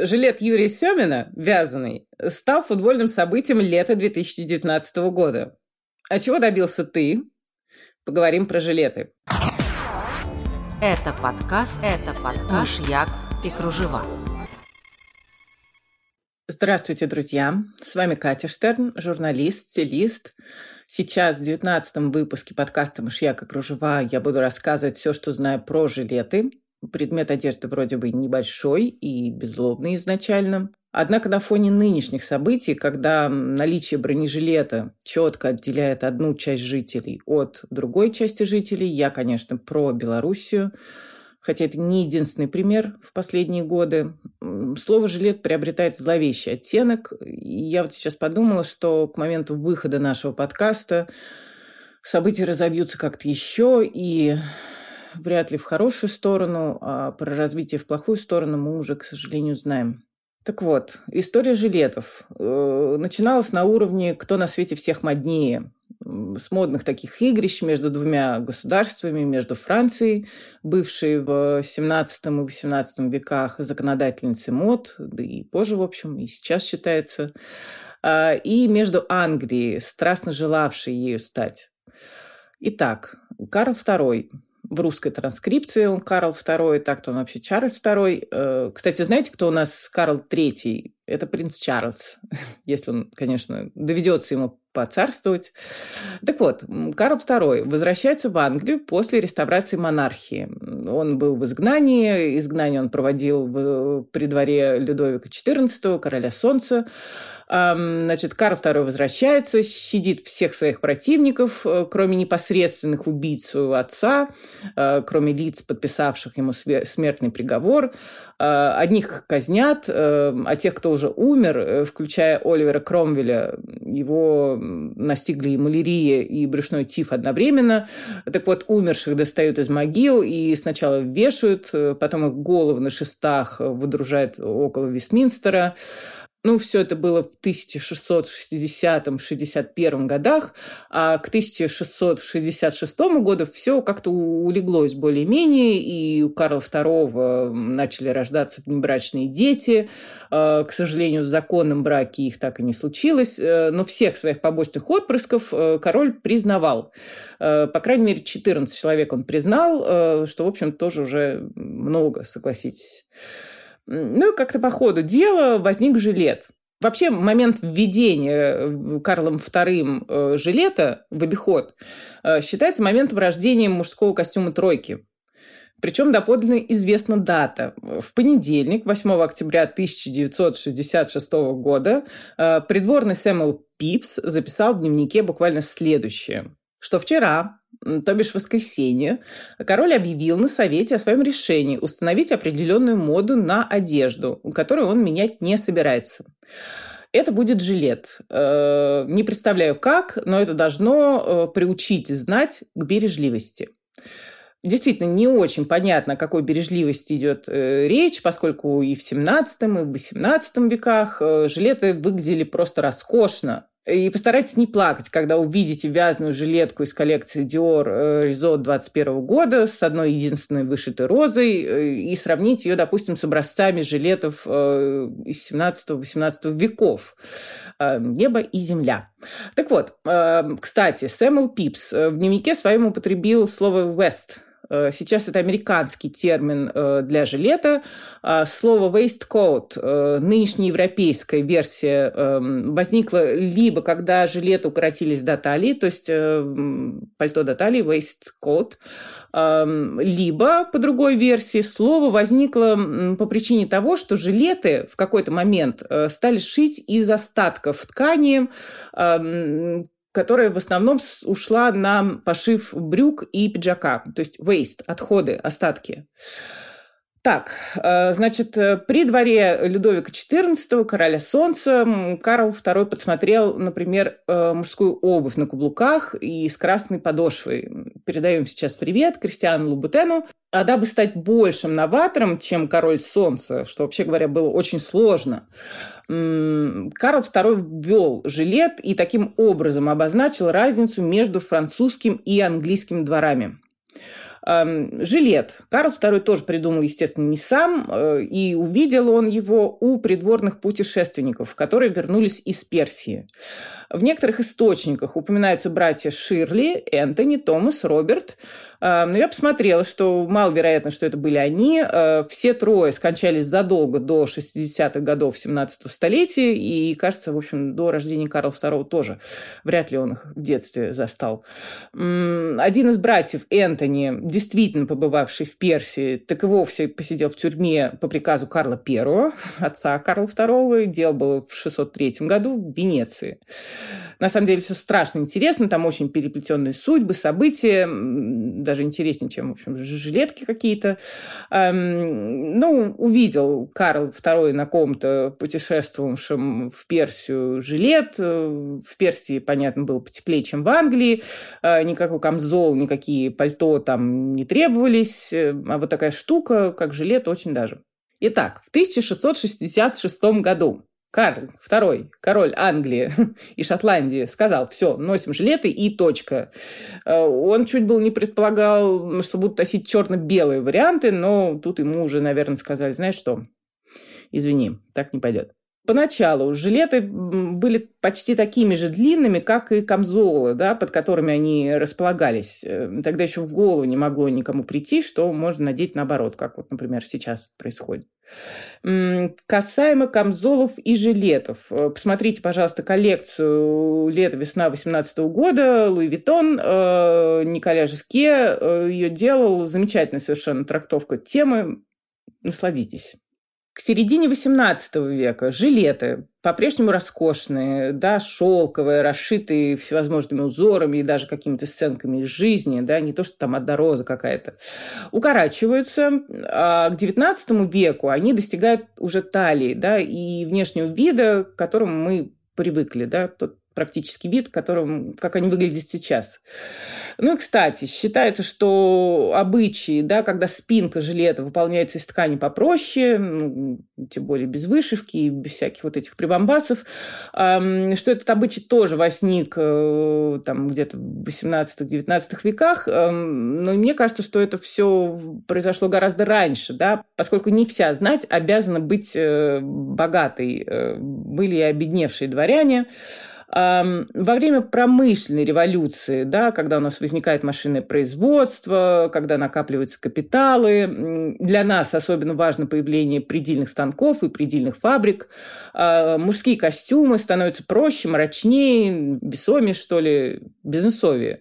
Жилет Юрия Семина, вязаный, стал футбольным событием лета 2019 года. А чего добился ты? Поговорим про жилеты. Это подкаст, это подкаст «Як и кружева». Здравствуйте, друзья! С вами Катя Штерн, журналист, стилист. Сейчас в 19 выпуске подкаста «Мышьяк и кружева» я буду рассказывать все, что знаю про жилеты, Предмет одежды вроде бы небольшой и беззлобный изначально. Однако на фоне нынешних событий, когда наличие бронежилета четко отделяет одну часть жителей от другой части жителей, я, конечно, про Белоруссию, хотя это не единственный пример в последние годы. Слово «жилет» приобретает зловещий оттенок. Я вот сейчас подумала, что к моменту выхода нашего подкаста события разобьются как-то еще, и вряд ли в хорошую сторону, а про развитие в плохую сторону мы уже, к сожалению, знаем. Так вот, история жилетов э, начиналась на уровне «кто на свете всех моднее», с модных таких игрищ между двумя государствами, между Францией, бывшей в 17 и 18 веках законодательницей мод, да и позже, в общем, и сейчас считается, а, и между Англией, страстно желавшей ею стать. Итак, Карл II в русской транскрипции он Карл II, так-то он вообще Чарльз II. Э, кстати, знаете, кто у нас Карл III? Это принц Чарльз, если он, конечно, доведется ему поцарствовать. Так вот, Карл II возвращается в Англию после реставрации монархии. Он был в изгнании, изгнание он проводил в, при дворе Людовика XIV, короля солнца. Значит, Карл II возвращается, щадит всех своих противников, э, кроме непосредственных убийц своего отца, э, кроме лиц, подписавших ему смертный приговор. Э, одних казнят, а тех, кто уже умер, включая Оливера Кромвеля, его настигли и малярия, и брюшной тиф одновременно. Так вот, умерших достают из могил и сначала вешают, потом их головы на шестах выдружают около Вестминстера. Ну, все это было в 1660-61 годах, а к 1666 году все как-то улеглось более-менее, и у Карла II начали рождаться внебрачные дети. А, к сожалению, в законном браке их так и не случилось, э, но всех своих побочных отпрысков э, король признавал. Э, по крайней мере, 14 человек он признал, что, в общем, тоже уже много, согласитесь. Ну и как-то по ходу дела возник жилет. Вообще момент введения э, Карлом II э, жилета в обиход э, считается моментом рождения мужского костюма тройки. Причем доподлинно известна дата. В понедельник, 8 октября 1966 года, придворный Сэмюэл Пипс записал в дневнике буквально следующее, что вчера, то бишь воскресенье, король объявил на совете о своем решении установить определенную моду на одежду, которую он менять не собирается. Это будет жилет. Э, не представляю как, но это должно э, приучить знать к бережливости. Действительно, не очень понятно, о какой бережливости идет э, речь, поскольку и в 17 и в 18 веках жилеты выглядели просто роскошно. И постарайтесь не плакать, когда увидите вязаную жилетку из коллекции Dior Resort 21 года с одной единственной вышитой розой э, и сравнить ее, допустим, с образцами жилетов э, из 17-18 веков. Э, Небо и земля. Так вот, кстати, Сэмюэл Пипс в дневнике своем употребил слово «west», Э, сейчас это американский термин э, для жилета. А слово waistcoat, э, нынешняя европейская версия, эм, возникла либо когда жилеты укоротились до талии, то есть пальто до талии, waistcoat, эм, либо по другой версии слово возникло по причине того, что жилеты в какой-то момент стали шить из остатков ткани, эм, которая в основном ушла на пошив брюк и пиджака, то есть waste, отходы, остатки. Так, э, значит, э, при дворе Людовика XIV, короля солнца, Карл II подсмотрел, например, э, мужскую обувь на каблуках и с красной подошвой. Передаем сейчас привет Кристиану Лубутену. А дабы стать большим новатором, чем король солнца, что, вообще говоря, было очень сложно, Карл II ввел жилет и таким образом обозначил разницу между французским и английским дворами. Жилет. Карл II тоже придумал, естественно, не сам, э, и увидел он его у придворных путешественников, которые вернулись из Персии. В некоторых источниках упоминаются братья Ширли, Энтони, Томас, Роберт. А, но я посмотрела, что маловероятно, что это были они. А, все трое скончались задолго до 60-х годов 17 столетия, и, кажется, в общем, до рождения Карла II тоже. Вряд ли он их в детстве застал. Один из братьев, Энтони, действительно побывавший в Персии, так и вовсе посидел в тюрьме по приказу Карла I, отца Карла II. Дело было в 603 году в Венеции. На самом деле все страшно интересно, там очень переплетенные судьбы, события, даже интереснее, чем, в общем, жилетки какие-то. Эм, ну, увидел Карл II на ком-то путешествовавшем в Персию жилет. Э, в Персии, понятно, было потеплее, чем в Англии. Э, никакой камзол, никакие пальто там не требовались. Э, а вот такая штука, как жилет, очень даже. Итак, в 1666 году Карл II, король Англии и Шотландии, сказал, все, носим жилеты и точка. Э, он чуть было не предполагал, что будут носить черно-белые варианты, но тут ему уже, наверное, сказали, знаешь что, извини, так не пойдет. Поначалу жилеты были почти такими же длинными, как и камзолы, да, под которыми они располагались. Э, тогда еще в голову не могло никому прийти, что можно надеть наоборот, как вот, например, сейчас происходит. Касаемо камзолов и жилетов. Э, посмотрите, пожалуйста, коллекцию лето-весна 18 года. Луи Виттон, э, Николя Жеске э, ее делал. Замечательная совершенно трактовка темы. Насладитесь. К середине XVIII века жилеты по-прежнему роскошные, да, шелковые, расшитые всевозможными узорами и даже какими-то сценками из жизни, да, не то, что там одна роза какая-то, укорачиваются. А к XIX веку они достигают уже талии, да, и внешнего вида, к которому мы привыкли, да, тот практически вид, которым, как они выглядят сейчас. Ну и, кстати, считается, что обычаи, да, когда спинка жилета выполняется из ткани попроще, тем более без вышивки и без всяких вот этих прибамбасов, что этот обычай тоже возник э, там где-то в 18-19 веках. Но мне кажется, что это все произошло гораздо раньше, да, поскольку не вся знать обязана быть э, богатой. Э, были и обедневшие дворяне, во время промышленной революции, да, когда у нас возникает машинное производство, когда накапливаются капиталы, для нас особенно важно появление предельных станков и предельных фабрик. А, мужские костюмы становятся проще, мрачнее, бессомее, что ли, бизнесовее.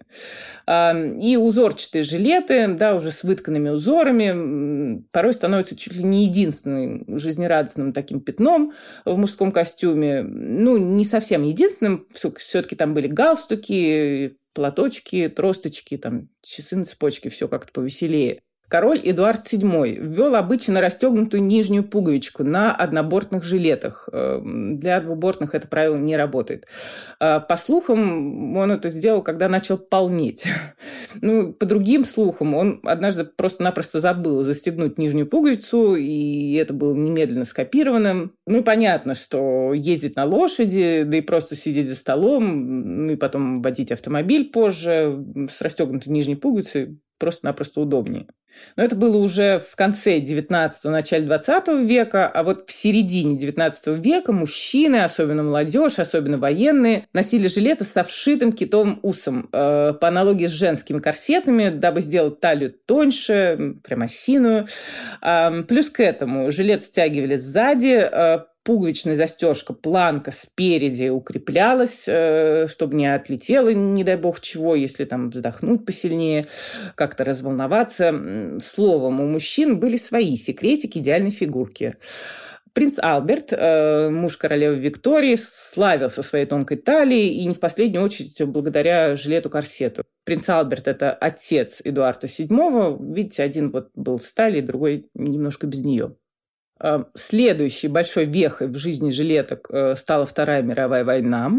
И узорчатые жилеты, да, уже с вытканными узорами, порой становятся чуть ли не единственным жизнерадостным таким пятном в мужском костюме. Ну, не совсем единственным, все-таки там были галстуки, платочки, тросточки, там, часы на цепочке, все как-то повеселее. Король Эдуард VII ввел обычно расстегнутую нижнюю пуговичку на однобортных жилетах. Эм, для двубортных это правило не работает. Э, по слухам, он это сделал, когда начал полнеть. Ну, по другим слухам, он однажды просто-напросто забыл застегнуть нижнюю пуговицу, и это было немедленно скопировано. Ну, понятно, что ездить на лошади, да и просто сидеть за столом, ну и потом водить автомобиль позже с расстегнутой нижней пуговицей просто-напросто удобнее. Но это было уже в конце 19-го, начале 20 века, а вот в середине 19 века мужчины, особенно молодежь, особенно военные, носили жилеты со вшитым китовым усом, э, по аналогии с женскими корсетами, дабы сделать талию тоньше, прям осиную. Э, плюс к этому жилет стягивали сзади, э, пуговичная застежка, планка спереди укреплялась, э, чтобы не отлетела, не дай бог чего, если там вздохнуть посильнее, как-то разволноваться. Словом, у мужчин были свои секретики идеальной фигурки. Принц Альберт, э, муж королевы Виктории, славился своей тонкой талией и не в последнюю очередь благодаря жилету-корсету. Принц Альберт – это отец Эдуарда VII. Видите, один вот был с талией, другой немножко без нее. Э, следующей большой вехой в жизни жилеток э, стала Вторая мировая война.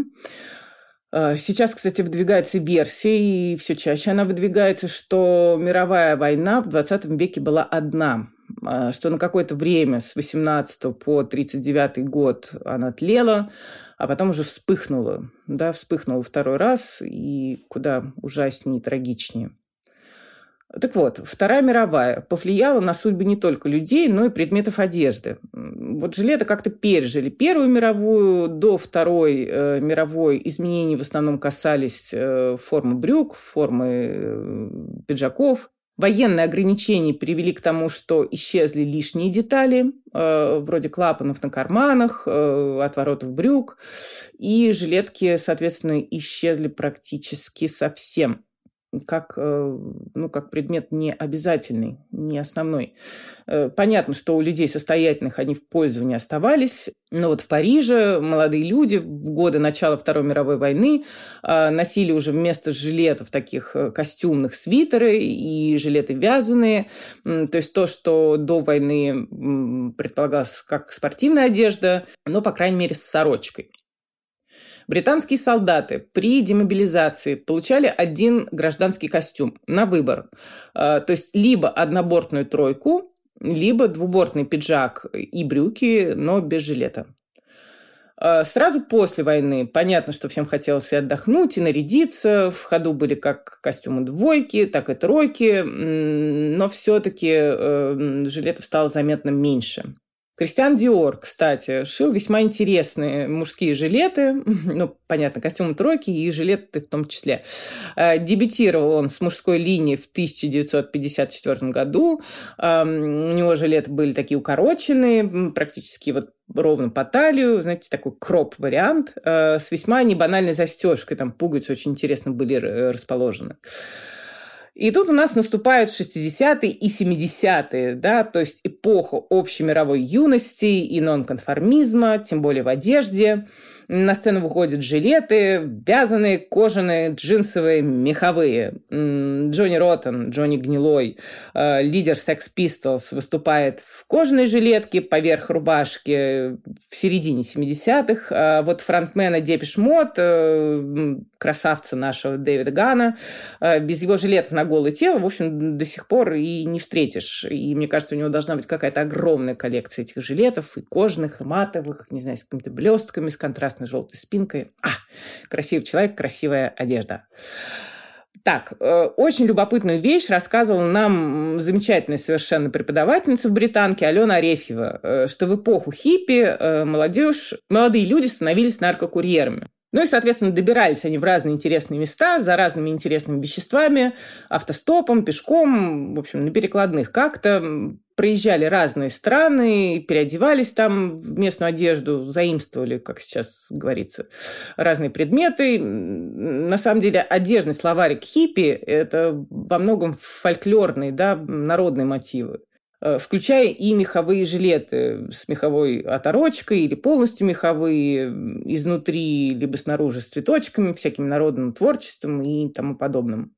Э, сейчас, кстати, выдвигается версия, и все чаще она выдвигается, что мировая война в 20 веке была одна, что на какое-то время с 18 по 39 год она тлела, а потом уже вспыхнула. Да, вспыхнула второй раз, и куда ужаснее и трагичнее. Так вот, Вторая мировая повлияла на судьбы не только людей, но и предметов одежды. Вот жилеты как-то пережили Первую мировую, до Второй э, мировой изменения в основном касались э, формы брюк, формы э, пиджаков. Военные ограничения привели к тому, что исчезли лишние детали, э, вроде клапанов на карманах, э, отворотов брюк, и жилетки, соответственно, исчезли практически совсем как, э, ну, как предмет не обязательный, не основной. Э, понятно, что у людей состоятельных они в пользовании оставались, но вот в Париже молодые люди в годы начала Второй мировой войны э, носили уже вместо жилетов таких костюмных свитеры и жилеты вязаные. То есть то, что до войны предполагалось как спортивная одежда, но, по крайней мере, с сорочкой. Британские солдаты при демобилизации получали один гражданский костюм на выбор. А, то есть либо однобортную тройку, либо двубортный пиджак и брюки, но без жилета. А, сразу после войны понятно, что всем хотелось и отдохнуть, и нарядиться. В ходу были как костюмы двойки, так и тройки, но все-таки э, жилетов стало заметно меньше. Кристиан Диор, кстати, шил весьма интересные мужские жилеты, ну, понятно, костюмы тройки и жилеты в том числе. Э, дебютировал он с мужской линии в 1954 году. Эм, у него жилеты были такие укороченные, практически вот ровно по талию, знаете, такой кроп-вариант, э, с весьма небанальной застежкой, там пуговицы очень интересно были расположены. И тут у нас наступают 60-е и 70-е, да, то есть эпоха общей мировой юности и нонконформизма, тем более в одежде. На сцену выходят жилеты, вязаные, кожаные, джинсовые, меховые. Джонни Роттен, Джонни Гнилой, э, лидер Sex Pistols, выступает в кожаной жилетке поверх рубашки в середине 70-х. А вот фронтмена Депиш Мод, э, красавца нашего Дэвида Гана, э, без его жилетов на голое тело, в общем, до сих пор и не встретишь. И мне кажется, у него должна быть какая-то огромная коллекция этих жилетов, и кожаных, и матовых, не знаю, с какими-то блестками, с контрастом красной желтой спинкой. А, красивый человек, красивая одежда. Так, э, очень любопытную вещь рассказывала нам замечательная совершенно преподавательница в Британке Алена Арефьева, э, что в эпоху хиппи молодежь, молодые люди становились наркокурьерами. Ну и, соответственно, добирались они в разные интересные места за разными интересными веществами, автостопом, пешком, в общем, на перекладных как-то. Проезжали разные страны, переодевались там в местную одежду, заимствовали, как сейчас говорится, разные предметы. На самом деле, одежный словарик хиппи – это во многом фольклорные, да, народные мотивы. Э, включая и меховые жилеты с меховой оторочкой или полностью меховые, изнутри либо снаружи с цветочками, всяким народным творчеством и тому подобным.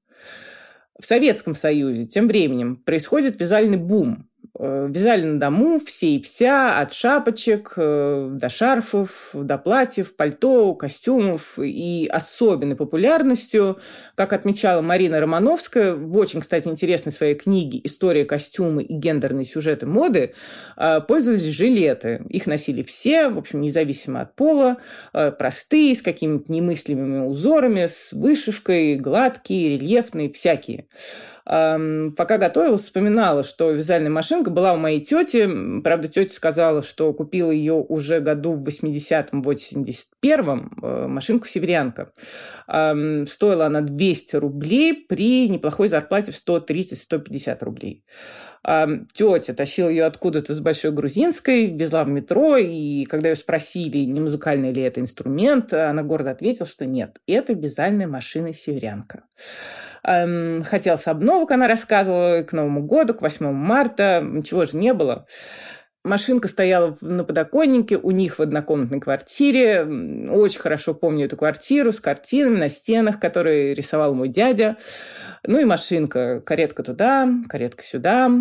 В Советском Союзе тем временем происходит вязальный бум. Э, вязали на дому все и вся, от шапочек э, до шарфов, до платьев, пальто, костюмов. И особенной популярностью, как отмечала Марина Романовская, в очень, кстати, интересной своей книге «История костюмы и гендерные сюжеты моды», э, пользовались жилеты. Их носили все, в общем, независимо от пола, простые, с какими-то немыслимыми узорами, с вышивкой, гладкие, рельефные, всякие пока готовилась, вспоминала, что вязальная машинка была у моей тети. Правда, тетя сказала, что купила ее уже году в 80-м, 81-м, э, машинку «Северянка». Стоила она 200 рублей при неплохой зарплате в 130-150 рублей. Тетя тащила ее откуда-то с Большой Грузинской, везла в метро, и когда ее спросили, не музыкальный ли это инструмент, она гордо ответила, что нет, это вязальная машина «Северянка». Хотелось обновок, она рассказывала, к Новому году, к 8 марта. Ничего же не было. Машинка стояла на подоконнике у них в однокомнатной квартире. Очень хорошо помню эту квартиру с картинами на стенах, которые рисовал мой дядя. Ну и машинка. Каретка туда, каретка сюда.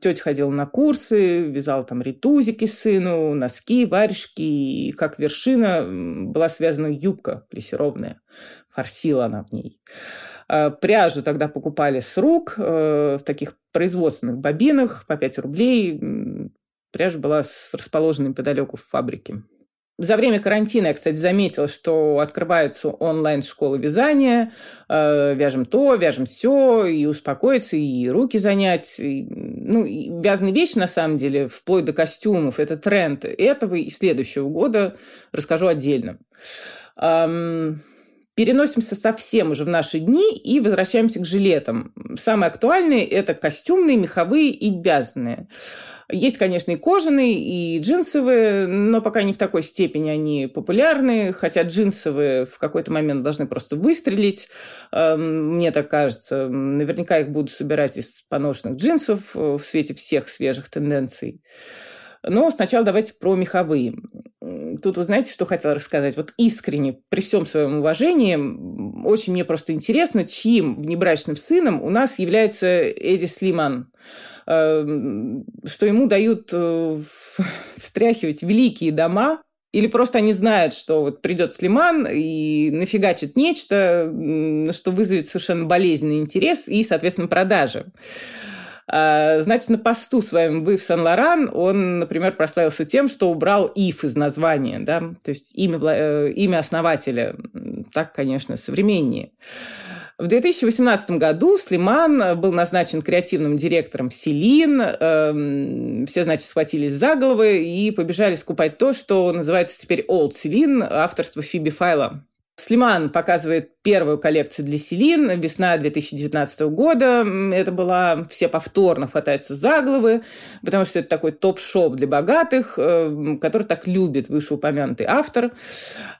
Тетя ходила на курсы, вязала там ритузики сыну, носки, варежки. И как вершина была связана юбка плессированная. Форсила она в ней. Э, пряжу тогда покупали с рук э, в таких производственных бобинах по 5 рублей. Пряжа была расположена неподалеку в фабрике. За время карантина я, кстати, заметила, что открываются онлайн-школы вязания, э, вяжем то, вяжем все, и успокоиться, и руки занять. И, ну, и вязаные вещи, на самом деле, вплоть до костюмов, это тренд этого и следующего года, расскажу отдельно. Переносимся совсем уже в наши дни и возвращаемся к жилетам. Самые актуальные – это костюмные, меховые и вязаные. Есть, конечно, и кожаные, и джинсовые, но пока не в такой степени они популярны, хотя джинсовые в какой-то момент должны просто выстрелить. Эм, мне так кажется. Наверняка их буду собирать из поношенных джинсов э, в свете всех свежих тенденций. Но сначала давайте про меховые. Тут вы знаете, что хотела рассказать? Вот искренне, при всем своем уважении, очень мне просто интересно, чьим внебрачным сыном у нас является Эдди Слиман эм, что ему дают э, встряхивать великие дома, или просто они знают, что вот придет Слиман и нафигачит нечто, что вызовет совершенно болезненный интерес и, соответственно, продажи. А, значит, на посту своем в Сен-Лоран он, например, прославился тем, что убрал «ив» из названия, да, то есть имя, э, имя основателя. Так, конечно, современнее. В 2018 году Слиман был назначен креативным директором Селин. Эм, все, значит, схватились за головы и побежали скупать то, что называется теперь Old Селин, авторство Фиби Файла. Слиман показывает первую коллекцию для Селин, весна 2019 года. Это была, все повторно хватаются за головы, потому что это такой топ-шоп для богатых, э, который так любит вышеупомянутый автор.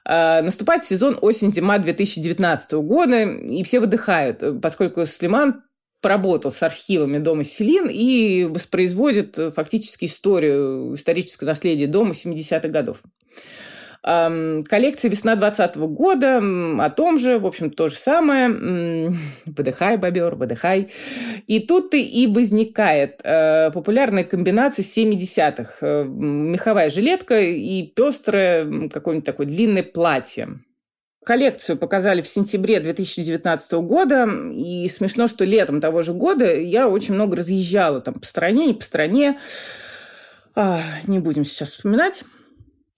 А, наступает сезон осень-зима 2019 года, и все выдыхают, поскольку Слиман поработал с архивами дома Селин и воспроизводит фактически историю, историческое наследие дома 70-х годов. Коллекция весна 2020 года о том же, в общем, то же самое. Выдыхай, бобер, выдыхай. И тут и возникает э, популярная комбинация 70-х. Э, меховая жилетка и пестрое какое-нибудь такое длинное платье. Коллекцию показали в сентябре 2019 года, и смешно, что летом того же года я очень много разъезжала там по стране, не по стране. А, не будем сейчас вспоминать.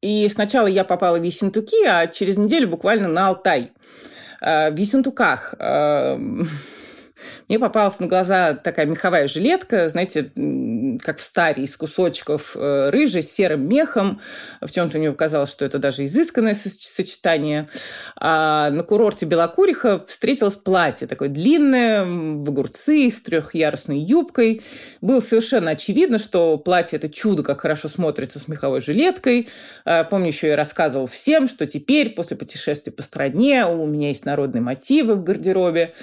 И сначала я попала в Ессентуки, а через неделю буквально на Алтай. А, в Ессентуках а, мне попалась на глаза такая меховая жилетка, знаете, как в старе, из кусочков э, рыжей с серым мехом. В чем-то мне показалось, что это даже изысканное сочетание. А на курорте Белокуриха встретилось платье такое длинное, в огурцы, с трехъярусной юбкой. Было совершенно очевидно, что платье – это чудо, как хорошо смотрится с меховой жилеткой. А, помню, еще я рассказывал всем, что теперь, после путешествия по стране, у меня есть народные мотивы в гардеробе.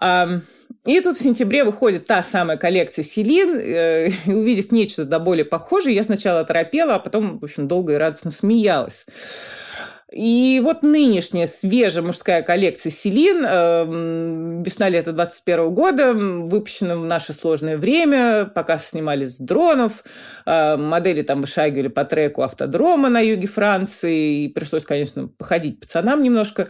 И тут в сентябре выходит та самая коллекция Селин, э, и увидев нечто до более похожее, я сначала оторопела, а потом, в общем, долго и радостно смеялась. И вот нынешняя свежая мужская коллекция Селин э, весна-лето 21 года выпущена в наше сложное время, пока снимали с дронов, э, модели там вышагивали по треку автодрома на юге Франции, и пришлось, конечно, походить пацанам немножко.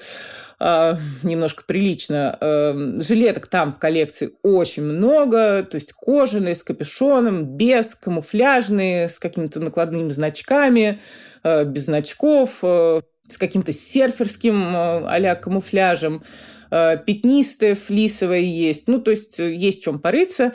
А, немножко прилично. Эм, жилеток там в коллекции очень много, то есть кожаные, с капюшоном, без, камуфляжные, с какими-то накладными значками, э, без значков, э, с каким-то серферским э, а камуфляжем, пятнистые, флисовые есть. Ну, то есть есть в чем порыться.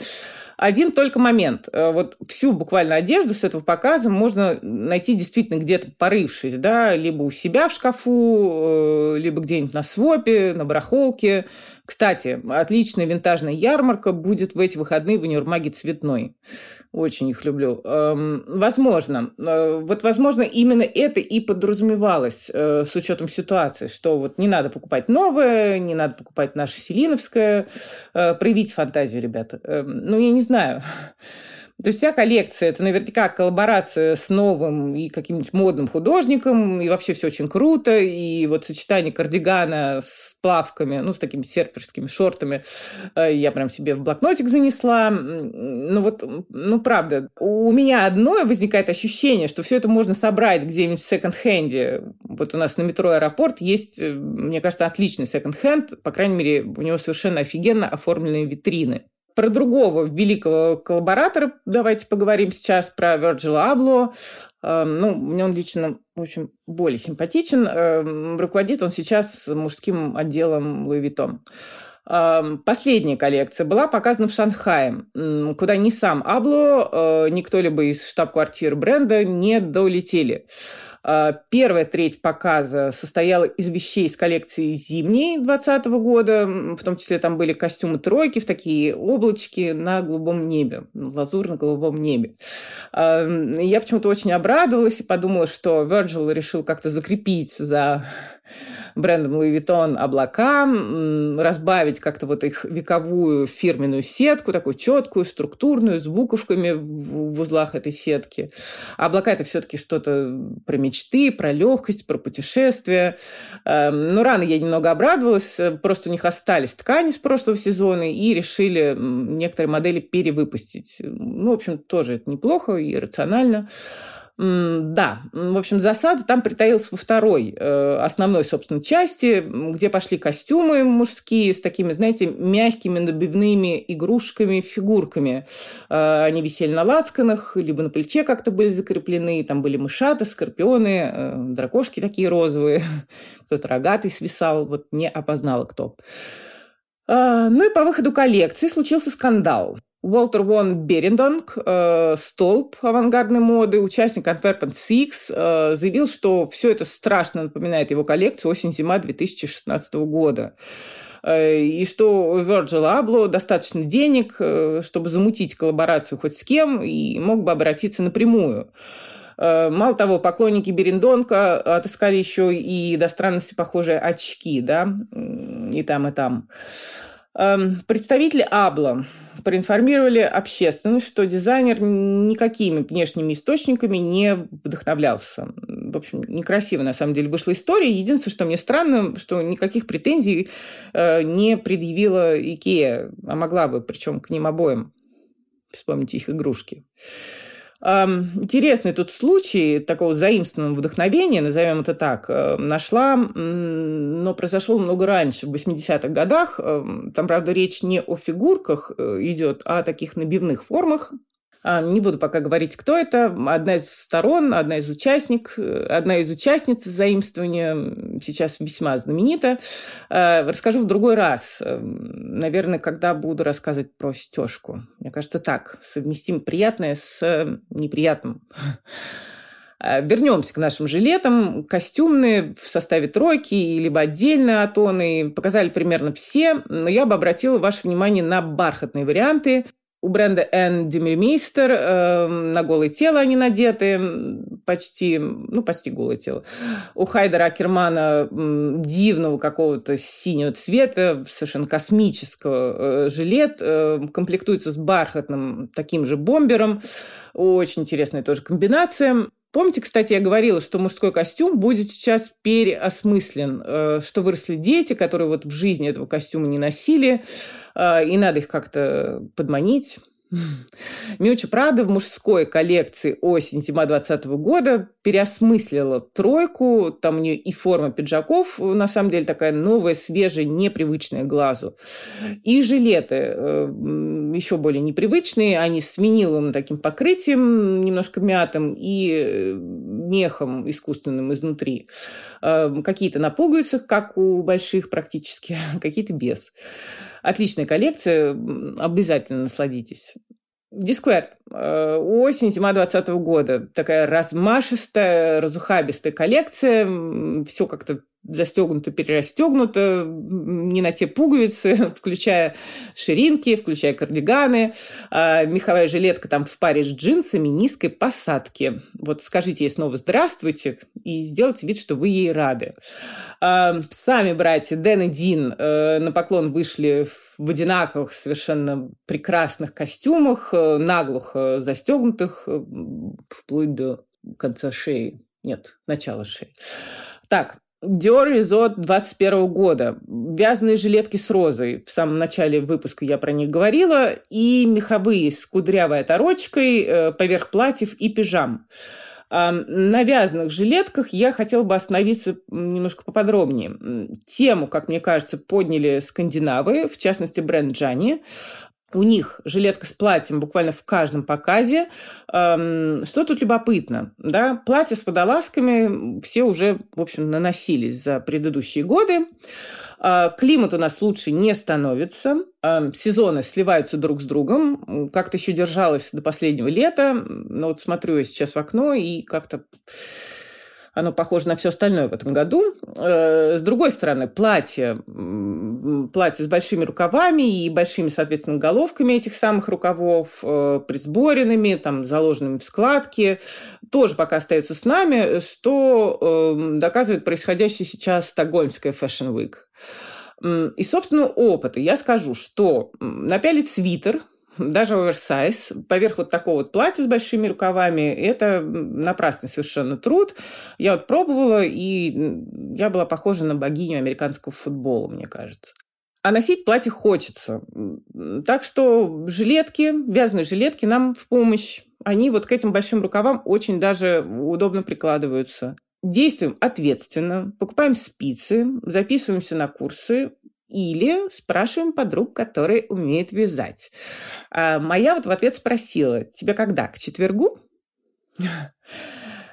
Один только момент. Э, вот всю буквально одежду с этого показа можно найти действительно где-то порывшись, да, либо у себя в шкафу, э, либо где-нибудь на свопе, на барахолке. Кстати, отличная винтажная ярмарка будет в эти выходные в универмаге «Цветной». Очень их люблю. Эм, возможно. Э, вот, возможно, именно это и подразумевалось э, с учетом ситуации, что вот не надо покупать новое, не надо покупать наше Селиновское. Э, проявить фантазию, ребята. Эм, ну, я не знаю. То есть вся коллекция – это наверняка коллаборация с новым и каким-нибудь модным художником, и вообще все очень круто, и вот сочетание кардигана с плавками, ну, с такими серферскими шортами, э, я прям себе в блокнотик занесла. Ну вот, ну, правда, у меня одно возникает ощущение, что все это можно собрать где-нибудь в секонд-хенде. Вот у нас на метро «Аэропорт» есть, э, мне кажется, отличный секонд-хенд, по крайней мере, у него совершенно офигенно оформленные витрины. Про другого великого коллаборатора давайте поговорим сейчас, про Вирджила Абло. Ну, мне он лично, в общем, более симпатичен. Руководит он сейчас мужским отделом Louis Vuitton. Последняя коллекция была показана в Шанхае, куда ни сам Абло, э, ни кто-либо из штаб-квартир бренда не долетели. А, первая треть показа состояла из вещей из коллекции зимней 2020 года, в том числе там были костюмы тройки в такие облачки на голубом небе, лазурно-голубом небе. А, я почему-то очень обрадовалась и подумала, что Virgil решил как-то закрепить за брендом Louis Vuitton облака, разбавить как-то вот их вековую фирменную сетку, такую четкую, структурную, с буковками в узлах этой сетки. А облака – это все-таки что-то про мечты, про легкость, про путешествия. Эм, но рано я немного обрадовалась, просто у них остались ткани с прошлого сезона и решили некоторые модели перевыпустить. Ну, в общем, тоже это неплохо и рационально. Да, в общем, засада там притаилась во второй э, основной, собственно, части, где пошли костюмы мужские с такими, знаете, мягкими набивными игрушками, фигурками. Э, они висели на лацканах, либо на плече как-то были закреплены. Там были мышаты, скорпионы, э, дракошки такие розовые. Кто-то рогатый свисал, вот не опознала кто. Ну и по выходу коллекции случился скандал. Уолтер Вон Берендонг, э, столб авангардной моды, участник Antwerpen Six, э, заявил, что все это страшно напоминает его коллекцию осень-зима 2016 года. Э, и что у Virgil Abloh достаточно денег, э, чтобы замутить коллаборацию хоть с кем, и мог бы обратиться напрямую. Э, мало того, поклонники Берендонка отыскали еще и до странности похожие очки, да, и там, и там. Эм, представители Абла проинформировали общественность, что дизайнер никакими внешними источниками не вдохновлялся. В общем, некрасиво на самом деле вышла история. Единственное, что мне странно, что никаких претензий э, не предъявила Икея, а могла бы, причем к ним обоим. Вспомните их игрушки. Интересный тут случай такого заимственного вдохновения, назовем это так, э, нашла, но произошел много раньше, в 80-х годах. Там, правда, речь не о фигурках э, идет, а о таких набивных формах, не буду пока говорить, кто это. Одна из сторон, одна из участник, э, одна из участниц заимствования сейчас весьма знаменита. А, расскажу в другой раз. Эм, наверное, когда буду рассказывать про стежку. Мне кажется, так. Совместим приятное с неприятным. А, вернемся к нашим жилетам. Костюмные в составе тройки, либо отдельно атоны. Показали примерно все, но я бы обратила ваше внимание на бархатные варианты – у бренда N Демельмейстер э, на голое тело они надеты, почти, ну, почти голое тело. У Хайдера Акермана дивного какого-то синего цвета, совершенно космического э, жилет, э, комплектуется с бархатным таким же бомбером. Очень интересная тоже комбинация. Помните, кстати, я говорила, что мужской костюм будет сейчас переосмыслен, э, что выросли дети, которые вот в жизни этого костюма не носили, э, и надо их как-то подманить, Миучи Прада в мужской коллекции осень-зима 2020 года переосмыслила тройку. Там у нее и форма пиджаков, на самом деле, такая новая, свежая, непривычная глазу. И жилеты э, еще более непривычные. Они с виниловым таким покрытием, немножко мятым, и э, мехом искусственным изнутри. Э, какие-то на пуговицах, как у больших практически, какие-то без. Отличная коллекция, обязательно насладитесь. Дисквер. Э, осень, зима 2020 года. Такая размашистая, разухабистая коллекция. Все как-то застегнуто, перерастегнуто, не на те пуговицы, включая ширинки, включая кардиганы. А меховая жилетка там в паре с джинсами низкой посадки. Вот скажите ей снова «здравствуйте» и сделайте вид, что вы ей рады. А сами братья Дэн и Дин э, на поклон вышли в одинаковых совершенно прекрасных костюмах, э, наглухо застегнутых, э, вплоть до конца шеи. Нет, начала шеи. Так, Dior Resort 21 года. Вязаные жилетки с розой. В самом начале выпуска я про них говорила. И меховые с кудрявой оторочкой э, поверх платьев и пижам. На вязаных жилетках я хотела бы остановиться немножко поподробнее. Тему, как мне кажется, подняли скандинавы, в частности, бренд Джани. У них жилетка с платьем буквально в каждом показе. Эм, что тут любопытно? Да? Платья с водолазками все уже, в общем, наносились за предыдущие годы. Э, климат у нас лучше не становится. Э, сезоны сливаются друг с другом. Как-то еще держалось до последнего лета. Но вот смотрю я сейчас в окно и как-то оно похоже на все остальное в этом году. Э, с другой стороны, платье, платье с большими рукавами и большими, соответственно, головками этих самых рукавов, э, присборенными, там, заложенными в складки, тоже пока остается с нами, что эм, доказывает происходящее сейчас Стокгольмская Fashion Week. И собственного опыта я скажу, что напялить свитер – даже оверсайз, поверх вот такого вот платья с большими рукавами, это напрасный совершенно труд. Я вот пробовала, и я была похожа на богиню американского футбола, мне кажется. А носить платье хочется. Так что жилетки, вязаные жилетки нам в помощь. Они вот к этим большим рукавам очень даже удобно прикладываются. Действуем ответственно, покупаем спицы, записываемся на курсы, или спрашиваем подруг, которые умеют вязать. А моя вот в ответ спросила, тебе когда, к четвергу?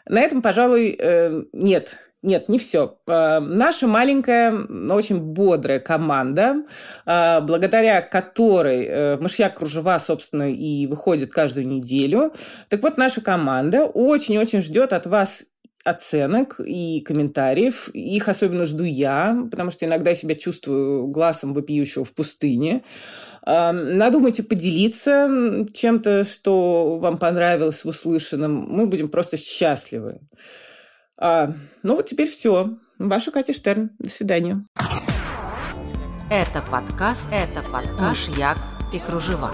На этом, пожалуй, э, нет, нет, не все. Э, наша маленькая, но очень бодрая команда, э, благодаря которой мышьяк кружева, собственно, и выходит каждую неделю. Так вот, наша команда очень-очень ждет от вас оценок и комментариев. Их особенно жду я, потому что иногда я себя чувствую глазом вопиющего в пустыне. Надумайте поделиться чем-то, что вам понравилось в услышанном. Мы будем просто счастливы. А, ну вот теперь все. Ваша Катя Штерн. До свидания. Это подкаст, это подкаш «Як и кружева».